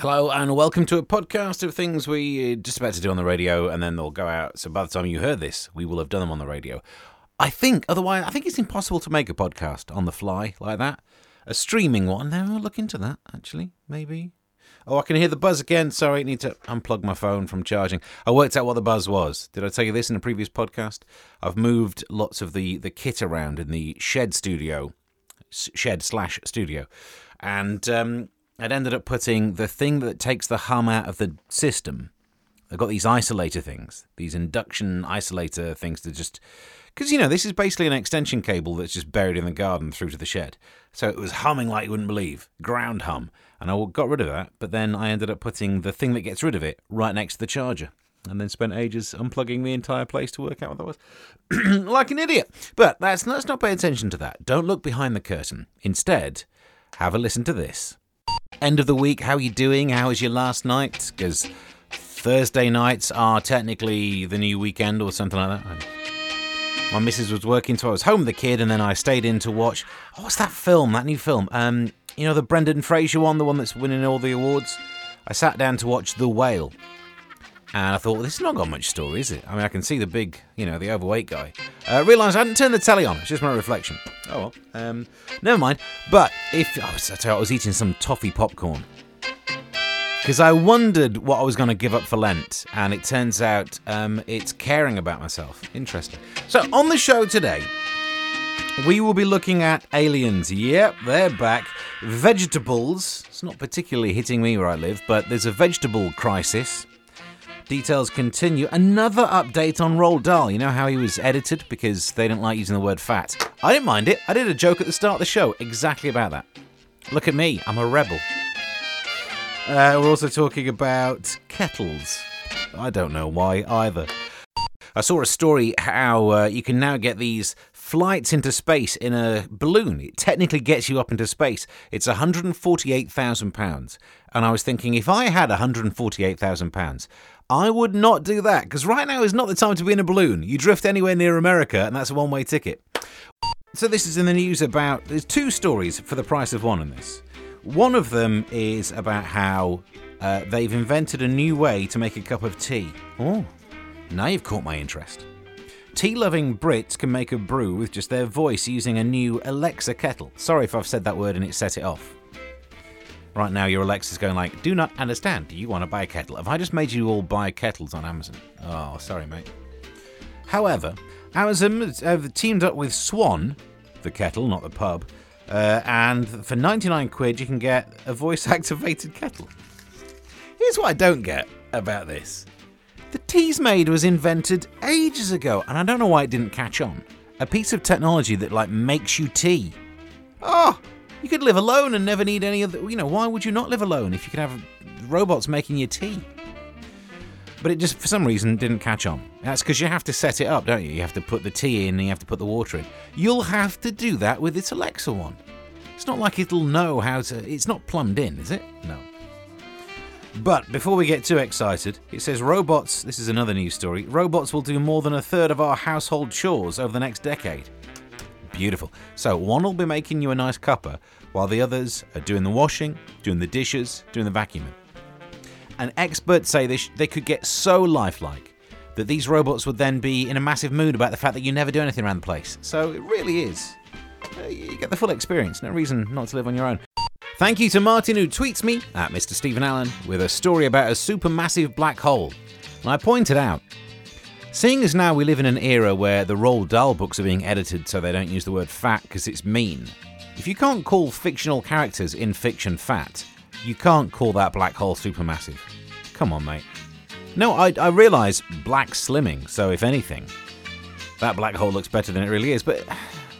Hello and welcome to a podcast of things we just about to do on the radio, and then they'll go out. So by the time you heard this, we will have done them on the radio. I think, otherwise, I think it's impossible to make a podcast on the fly like that. A streaming one. Now we'll look into that. Actually, maybe. Oh, I can hear the buzz again. Sorry, I need to unplug my phone from charging. I worked out what the buzz was. Did I tell you this in a previous podcast? I've moved lots of the the kit around in the shed studio, shed slash studio, and um, I'd ended up putting the thing that takes the hum out of the system. I've got these isolator things, these induction isolator things to just. Because, you know, this is basically an extension cable that's just buried in the garden through to the shed. So it was humming like you wouldn't believe, ground hum. And I got rid of that, but then I ended up putting the thing that gets rid of it right next to the charger. And then spent ages unplugging the entire place to work out what that was. like an idiot. But that's, let's not pay attention to that. Don't look behind the curtain. Instead, have a listen to this end of the week. How are you doing? How was your last night? Because Thursday nights are technically the new weekend or something like that. My missus was working, so I was home with the kid, and then I stayed in to watch. Oh, what's that film? That new film? Um, you know the Brendan Fraser one, the one that's winning all the awards. I sat down to watch The Whale, and I thought, well, this has not got much story, is it? I mean, I can see the big, you know, the overweight guy. Uh, realised I hadn't turned the telly on. It's just my reflection. Oh well. Um, never mind. But if I was, you, I was eating some toffee popcorn because I wondered what I was going to give up for Lent, and it turns out um, it's caring about myself. Interesting. So on the show today. We will be looking at aliens. Yep, they're back. Vegetables. It's not particularly hitting me where I live, but there's a vegetable crisis. Details continue. Another update on Roald Dahl. You know how he was edited because they didn't like using the word fat. I didn't mind it. I did a joke at the start of the show exactly about that. Look at me, I'm a rebel. Uh, we're also talking about kettles. I don't know why either. I saw a story how uh, you can now get these flights into space in a balloon. It technically gets you up into space. It's £148,000. And I was thinking, if I had £148,000, I would not do that because right now is not the time to be in a balloon. You drift anywhere near America, and that's a one way ticket. So, this is in the news about there's two stories for the price of one in this. One of them is about how uh, they've invented a new way to make a cup of tea. Oh, now you've caught my interest. Tea loving Brits can make a brew with just their voice using a new Alexa kettle. Sorry if I've said that word and it set it off. Right now, your Alexa's going like, "Do not understand. Do you want to buy a kettle? Have I just made you all buy kettles on Amazon?" Oh, sorry, mate. However, Amazon have teamed up with Swan, the kettle, not the pub, uh, and for 99 quid you can get a voice-activated kettle. Here's what I don't get about this: the Teasmade was invented ages ago, and I don't know why it didn't catch on. A piece of technology that like makes you tea. Oh, you could live alone and never need any other. You know, why would you not live alone if you could have robots making your tea? But it just, for some reason, didn't catch on. That's because you have to set it up, don't you? You have to put the tea in and you have to put the water in. You'll have to do that with this Alexa one. It's not like it'll know how to. It's not plumbed in, is it? No. But before we get too excited, it says robots. This is another news story. Robots will do more than a third of our household chores over the next decade. Beautiful. So one will be making you a nice cuppa, while the others are doing the washing, doing the dishes, doing the vacuuming. And experts say they, sh- they could get so lifelike that these robots would then be in a massive mood about the fact that you never do anything around the place. So it really is. Uh, you get the full experience. No reason not to live on your own. Thank you to Martin who tweets me at Mr. Stephen Allen with a story about a supermassive black hole. And I pointed out Seeing as now we live in an era where the Roald Dahl books are being edited so they don't use the word fat because it's mean, if you can't call fictional characters in fiction fat, you can't call that black hole supermassive. Come on, mate. No, I, I realise black slimming, so if anything, that black hole looks better than it really is, but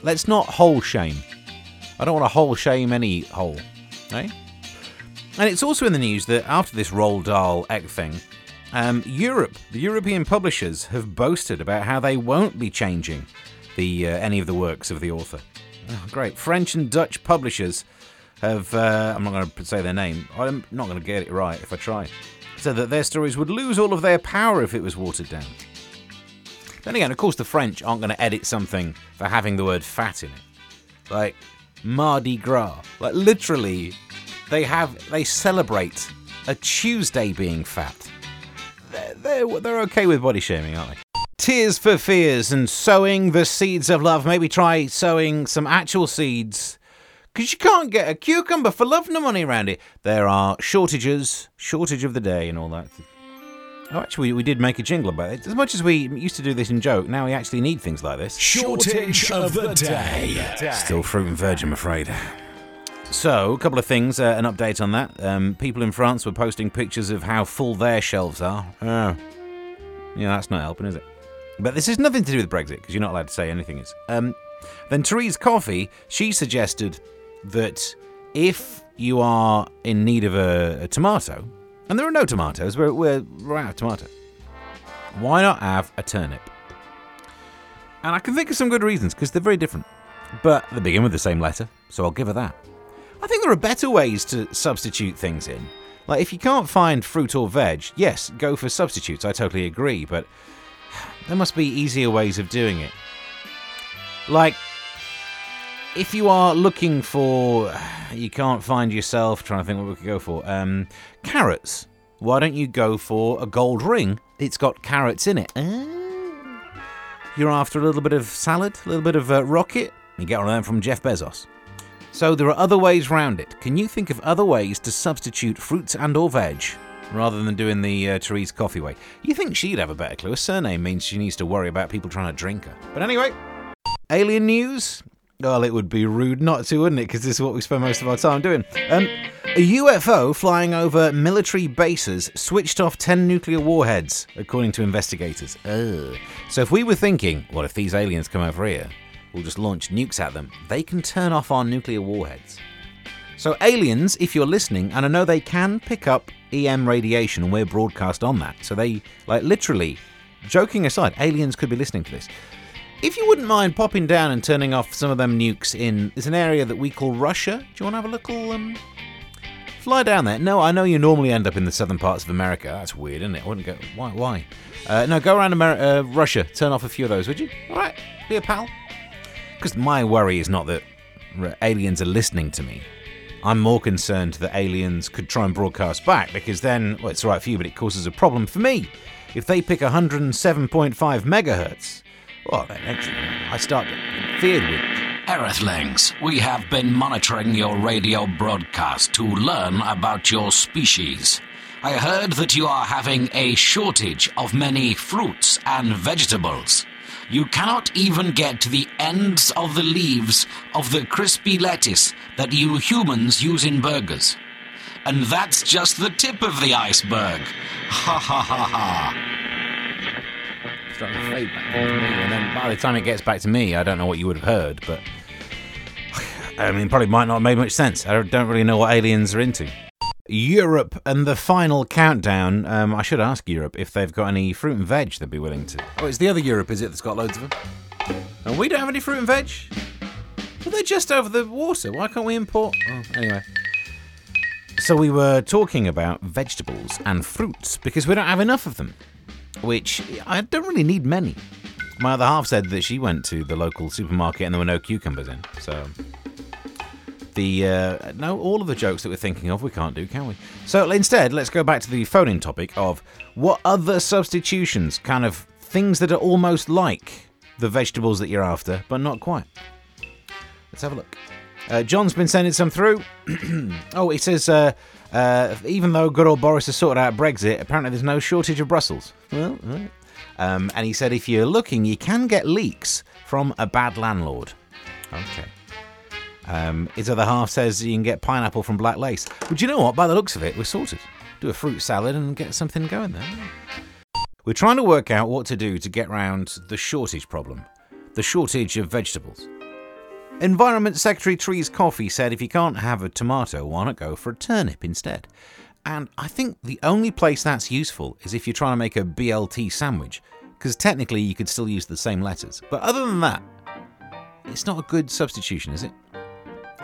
let's not hole shame. I don't want to hole shame any hole, eh? And it's also in the news that after this Roald Dahl egg thing, um, Europe, the European publishers have boasted about how they won't be changing the uh, any of the works of the author. Oh, great. French and Dutch publishers have, uh, I'm not going to say their name, I'm not going to get it right if I try, said that their stories would lose all of their power if it was watered down. Then again, of course, the French aren't going to edit something for having the word fat in it. Like Mardi Gras. Like literally, they have, they celebrate a Tuesday being fat. They're, they're, they're okay with body shaming, aren't they? Tears for Fears and sowing the seeds of love. Maybe try sowing some actual seeds. Because you can't get a cucumber for love nor money around it. There are shortages, shortage of the day, and all that. Oh, actually, we did make a jingle about it. As much as we used to do this in joke, now we actually need things like this. Shortage of the day. Still fruit and veg, I'm afraid. So, a couple of things, uh, an update on that. Um, people in France were posting pictures of how full their shelves are. Oh. Yeah, that's not helping, is it? But this has nothing to do with Brexit, because you're not allowed to say anything is. Um, then Therese Coffey, she suggested that if you are in need of a, a tomato, and there are no tomatoes, we're, we're, we're out of tomato, why not have a turnip? And I can think of some good reasons, because they're very different. But they begin with the same letter, so I'll give her that. I think there are better ways to substitute things in. Like, if you can't find fruit or veg, yes, go for substitutes, I totally agree, but there must be easier ways of doing it. Like, if you are looking for, you can't find yourself, trying to think what we could go for, um, carrots. Why don't you go for a gold ring? It's got carrots in it. Uh, you're after a little bit of salad, a little bit of uh, rocket. You get one of them from Jeff Bezos. So there are other ways round it. Can you think of other ways to substitute fruits and or veg rather than doing the uh, Therese Coffey way? You think she'd have a better clue? A surname means she needs to worry about people trying to drink her. But anyway, alien news. Well, it would be rude not to, wouldn't it? Because this is what we spend most of our time doing. Um, a UFO flying over military bases switched off 10 nuclear warheads, according to investigators. Ugh. So if we were thinking, what if these aliens come over here? We'll just launch nukes at them. They can turn off our nuclear warheads. So, aliens, if you're listening, and I know they can pick up EM radiation, and we're broadcast on that. So, they, like, literally, joking aside, aliens could be listening to this. If you wouldn't mind popping down and turning off some of them nukes in, there's an area that we call Russia. Do you want to have a little, um, fly down there? No, I know you normally end up in the southern parts of America. That's weird, isn't it? I wouldn't go, why, why? Uh, no, go around uh, Russia, turn off a few of those, would you? All right, be a pal. Because my worry is not that aliens are listening to me. I'm more concerned that aliens could try and broadcast back because then, well, it's right for you, but it causes a problem for me. If they pick 107.5 megahertz, well, then actually, I start getting feared with. Earthlings, we have been monitoring your radio broadcast to learn about your species. I heard that you are having a shortage of many fruits and vegetables. You cannot even get to the ends of the leaves of the crispy lettuce that you humans use in burgers. And that's just the tip of the iceberg. Ha ha ha ha. Starting to fade back to me, and then by the time it gets back to me, I don't know what you would have heard, but I mean, probably might not have made much sense. I don't really know what aliens are into. Europe and the final countdown. Um, I should ask Europe if they've got any fruit and veg they'd be willing to. Oh, it's the other Europe, is it, that's got loads of them? And we don't have any fruit and veg? Well, they're just over the water. Why can't we import? Oh, anyway. So we were talking about vegetables and fruits because we don't have enough of them, which I don't really need many. My other half said that she went to the local supermarket and there were no cucumbers in, so the uh, no all of the jokes that we're thinking of we can't do can we? So instead let's go back to the phone-in topic of what other substitutions kind of things that are almost like the vegetables that you're after but not quite. Let's have a look. Uh, john's been sending some through. Oh he says uh, uh, even though good old boris has sorted out brexit apparently there's no shortage of brussels. Well right. um, and he said if you're looking you can get leeks from a bad landlord. Okay um, his other half says you can get pineapple from Black Lace. But you know what? By the looks of it, we're sorted. Do a fruit salad and get something going there. We're trying to work out what to do to get round the shortage problem the shortage of vegetables. Environment Secretary Therese Coffey said if you can't have a tomato, why not go for a turnip instead? And I think the only place that's useful is if you're trying to make a BLT sandwich, because technically you could still use the same letters. But other than that, it's not a good substitution, is it?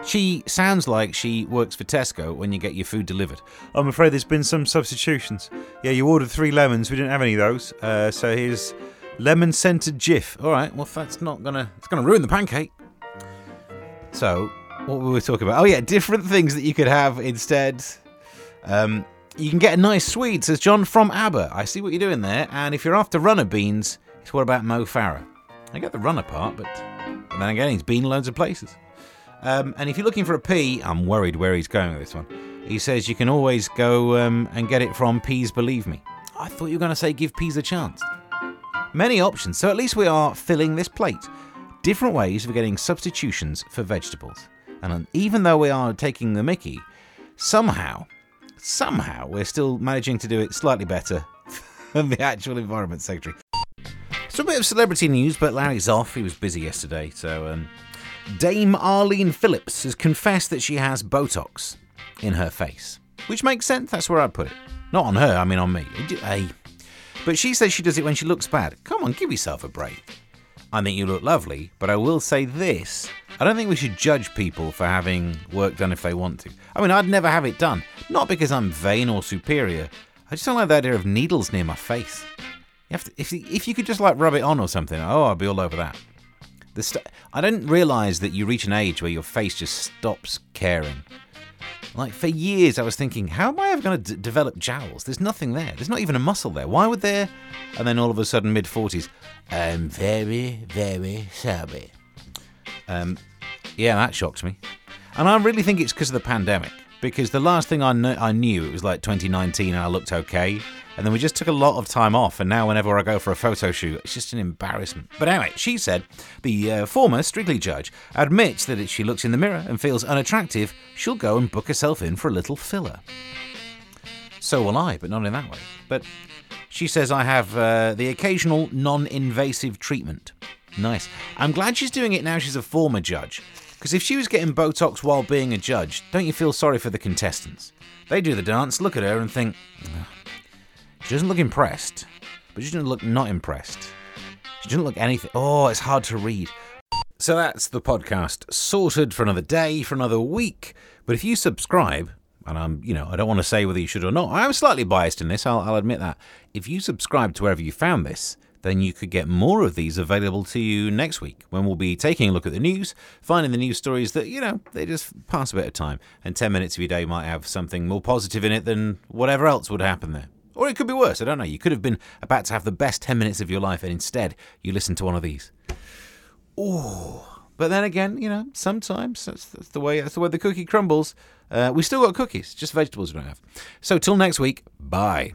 She sounds like she works for Tesco when you get your food delivered. I'm afraid there's been some substitutions. Yeah, you ordered three lemons. We didn't have any of those. Uh, so here's lemon scented Jif. All right. Well, that's not gonna. It's gonna ruin the pancake. So, what were we talking about? Oh yeah, different things that you could have instead. Um, You can get a nice sweet, says John from ABBA. I see what you're doing there. And if you're after runner beans, it's what about Mo Farah? I get the runner part, but, but then again, he's been loads of places. Um, and if you're looking for a P, I'm worried where he's going with this one. He says you can always go um, and get it from Peas Believe Me. I thought you were going to say give peas a chance. Many options, so at least we are filling this plate. Different ways of getting substitutions for vegetables. And even though we are taking the mickey, somehow, somehow, we're still managing to do it slightly better than the actual Environment Secretary. So a bit of celebrity news, but Larry's off. He was busy yesterday, so um, Dame Arlene Phillips has confessed that she has Botox in her face, which makes sense. That's where I'd put it. Not on her, I mean on me. But she says she does it when she looks bad. Come on, give yourself a break. I think you look lovely, but I will say this. I don't think we should judge people for having work done if they want to. I mean, I'd never have it done. Not because I'm vain or superior. I just don't like the idea of needles near my face. You to, if, if you could just like rub it on or something, oh, I'd be all over that. St- I didn't realise that you reach an age where your face just stops caring. Like for years, I was thinking, how am I ever going to d- develop jowls? There's nothing there. There's not even a muscle there. Why would there? And then all of a sudden, mid 40s, I'm very, very sorry. Um, yeah, that shocked me. And I really think it's because of the pandemic. Because the last thing I, kn- I knew, it was like 2019 and I looked okay. And then we just took a lot of time off, and now whenever I go for a photo shoot, it's just an embarrassment. But anyway, she said the uh, former Strictly judge admits that if she looks in the mirror and feels unattractive, she'll go and book herself in for a little filler. So will I, but not in that way. But she says I have uh, the occasional non invasive treatment. Nice. I'm glad she's doing it now she's a former judge. Because if she was getting Botox while being a judge, don't you feel sorry for the contestants? They do the dance, look at her, and think, she doesn't look impressed, but she doesn't look not impressed. She doesn't look anything. Oh, it's hard to read. So that's the podcast sorted for another day, for another week. But if you subscribe, and I'm, you know, I don't want to say whether you should or not. I'm slightly biased in this. I'll, I'll admit that. If you subscribe to wherever you found this, then you could get more of these available to you next week when we'll be taking a look at the news, finding the news stories that, you know, they just pass a bit of time. And 10 minutes of your day might have something more positive in it than whatever else would happen there. Or it could be worse, I don't know. You could have been about to have the best 10 minutes of your life, and instead, you listen to one of these. Oh, but then again, you know, sometimes that's, that's, the way that's the way the cookie crumbles. Uh, we still got cookies, just vegetables we don't have. So till next week, bye.